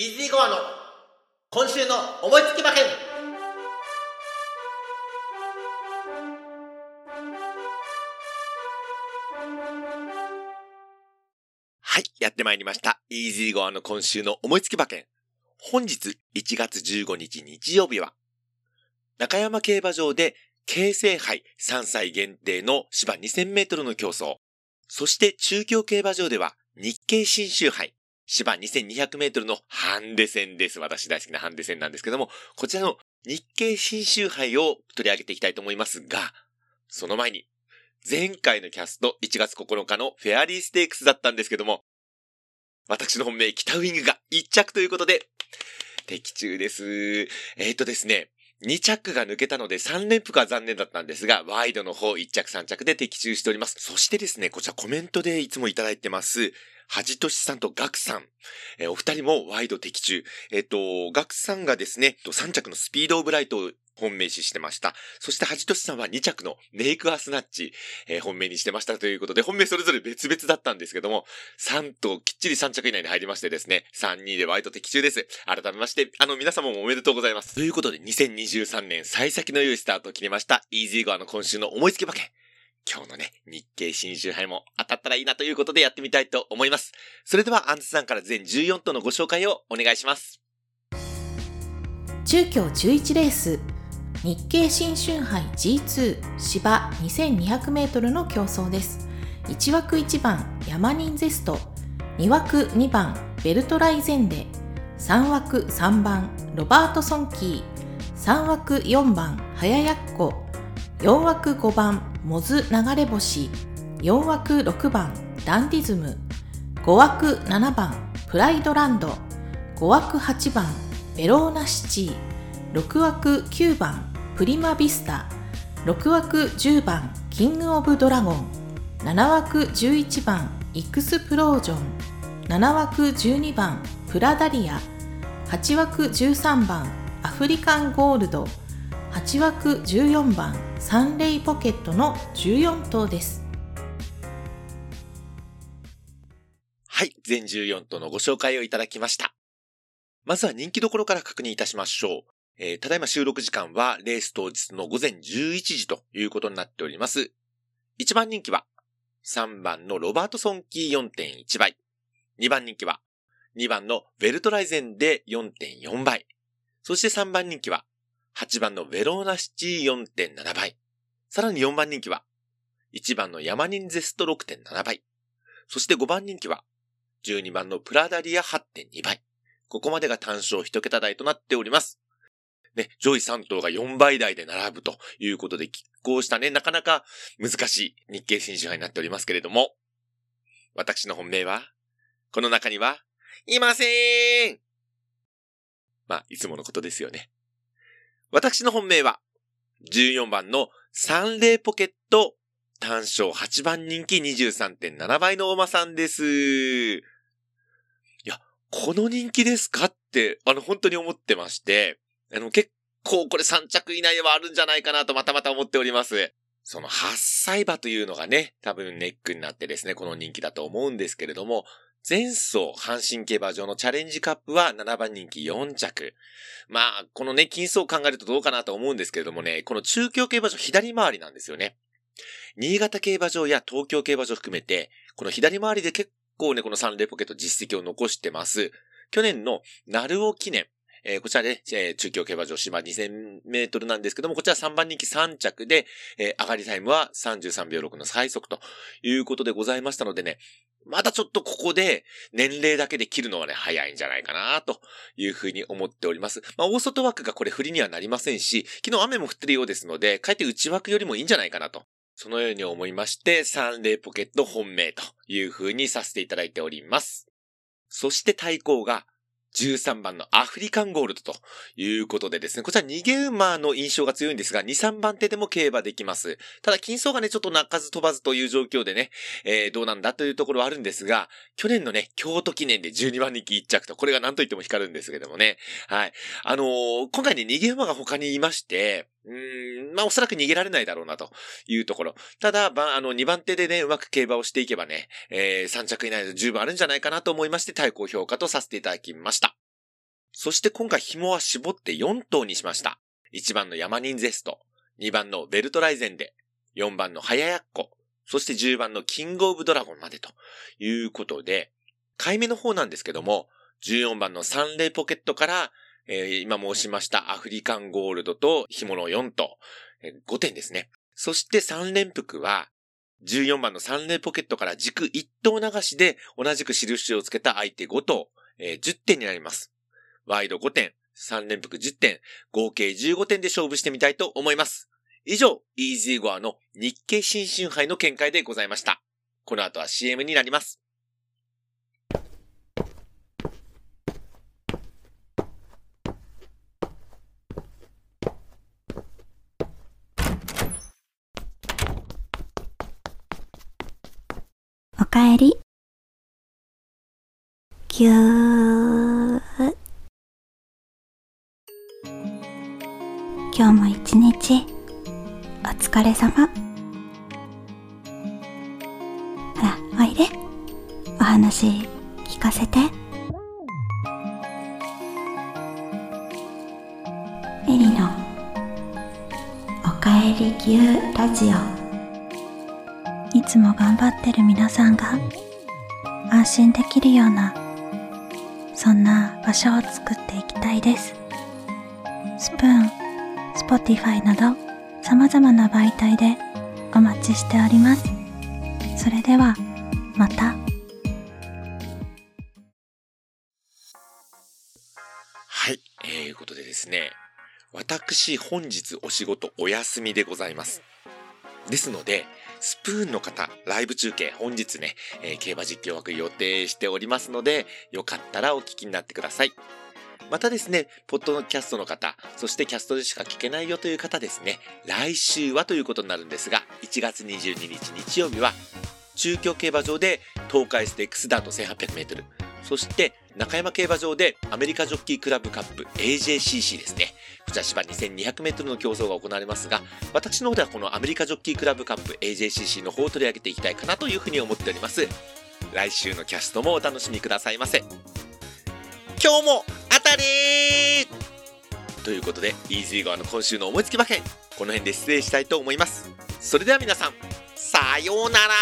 イージーゴアの今週の思いつき馬券はい、やってまいりました。イージーゴアの今週の思いつき馬券。本日1月15日日曜日は、中山競馬場で京成杯3歳限定の芝2000メートルの競争。そして中京競馬場では日経新州杯芝2200メートルのハンデ戦です。私大好きなハンデ戦なんですけども、こちらの日経新州杯を取り上げていきたいと思いますが、その前に、前回のキャスト1月9日のフェアリーステークスだったんですけども、私の本命北ウィングが1着ということで、的中です。えー、とですね、2着が抜けたので3連複は残念だったんですが、ワイドの方1着3着で的中しております。そしてですね、こちらコメントでいつもいただいてます、はじとしさんとガクさん。えーお二人もワイド的中。えっ、と、ガクさんがですね、3着のスピードオブライトを本命視してました。そしてはじとしさんは2着のメイクアスナッチ、えー本命にしてましたということで、本命それぞれ別々だったんですけども、3ときっちり3着以内に入りましてですね、3、2でワイド的中です。改めまして、あの皆様もおめでとうございます。ということで、2023年幸先の良いスタートを切りました、イージーゴアの今週の思いつき馬券。今日のね、日経新州杯も当たったらいいなということでやってみたいと思います。それでは、アンズさんから全14頭のご紹介をお願いします。中京11レース日経新春杯 G2 芝 2200m の競争です1枠1番ヤマニンゼスト2枠2番ベルトライゼンデ3枠3番ロバートソンキー3枠4番ハヤヤッコ4枠5番モズ流れ星。4枠6番。ダンディズム。5枠7番。プライドランド。5枠8番。ベローナシティ。6枠9番。プリマビスタ。6枠10番。キングオブドラゴン。7枠11番。イクスプロージョン。7枠12番。プラダリア。8枠13番。アフリカンゴールド。8枠14番。サンレイポケットの14頭ですはい、全14頭のご紹介をいただきました。まずは人気どころから確認いたしましょう。えーただいま収録時間はレース当日の午前11時ということになっております。1番人気は3番のロバートソンキー4.1倍。2番人気は2番のベルトライゼンで4.4倍。そして3番人気は8番のベローナシティ4.7倍。さらに4番人気は1番のヤマニンゼスト6.7倍。そして5番人気は12番のプラダリア8.2倍。ここまでが単勝一桁台となっております。ね、上位3頭が4倍台で並ぶということで、拮抗したね、なかなか難しい日経新春杯になっておりますけれども、私の本命は、この中には、いませんまあ、いつものことですよね。私の本命は、14番のサンレイポケット単勝8番人気23.7倍のお馬さんです。いや、この人気ですかって、あの、本当に思ってまして、あの、結構これ3着以内はあるんじゃないかなとまたまた思っております。その8歳馬というのがね、多分ネックになってですね、この人気だと思うんですけれども、前走阪神競馬場のチャレンジカップは7番人気4着。まあ、このね、金層を考えるとどうかなと思うんですけれどもね、この中京競馬場左回りなんですよね。新潟競馬場や東京競馬場含めて、この左回りで結構ね、このサンレポケット実績を残してます。去年の鳴尾記念、えーこちらで、えー中京競馬場芝2000メートルなんですけども、こちら3番人気3着で、えー上がりタイムは33秒6の最速ということでございましたのでね、まだちょっとここで年齢だけで切るのはね、早いんじゃないかなというふうに思っております。まあ、大外枠がこれ振りにはなりませんし、昨日雨も降ってるようですので、かえって内枠よりもいいんじゃないかなと。そのように思いまして、サンレーポケット本命というふうにさせていただいております。そして対抗が、13番のアフリカンゴールドということでですね、こちら逃げ馬の印象が強いんですが、2、3番手でも競馬できます。ただ、金層がね、ちょっと泣かず飛ばずという状況でね、えー、どうなんだというところはあるんですが、去年のね、京都記念で12番人気1着と、これが何と言っても光るんですけどもね。はい。あのー今回ね、逃げ馬が他にいまして、うん、まあおそらく逃げられないだろうなというところ。ただ、ば、あの、2番手でね、うまく競馬をしていけばね、えー、3着以内で十分あるんじゃないかなと思いまして、対抗評価とさせていただきました。そして今回紐は絞って4頭にしました。1番のヤマニンゼスト、2番のベルトライゼンデ、4番のハヤヤッコ、そして10番のキングオブドラゴンまでということで、買い目の方なんですけども、14番のサンレイポケットから、えー、今申しましたアフリカンゴールドと紐の4頭、えー、5点ですね。そして3連複は、14番のサンレイポケットから軸1頭流しで同じく印をつけた相手5頭、えー、10点になります。ワイド5点、3連複10点、合計15点で勝負してみたいと思います。以上、イージーゴアの日経新春杯の見解でございました。この後は CM になります。かえり。ぎゅー。今日も一日、お疲れ様。ほら、おいで。お話聞かせて。エリの、おかえりぎゅーラジオ。いつも頑張ってる皆さんが安心できるようなそんな場所を作っていきたいです。 Spoon、Spotify など様々な媒体でお待ちしております。それでは、また。はい、えー、いうことでですね、私本日お仕事お休みでございます。ですので、スプーンの方、ライブ中継、本日ね、えー、競馬実況枠予定しておりますので、よかったらお聞きになってください。またですね、ポッドキャストの方、そしてキャストでしか聞けないよという方ですね、来週はということになるんですが、1月22日日曜日は、中京競馬場で東海ステークスダート1800メートル、そして中山競馬場でアメリカジョッキークラブカップ AJCC ですね。こちら芝2200メートルの競争が行われますが、私の方ではこのアメリカジョッキークラブカップ AJCC の方を取り上げていきたいかなというふうに思っております。来週のキャストもお楽しみくださいませ。今日も当たりということで、イージー側の今週の思いつき馬券、この辺で失礼したいと思います。それでは皆さん、さようなら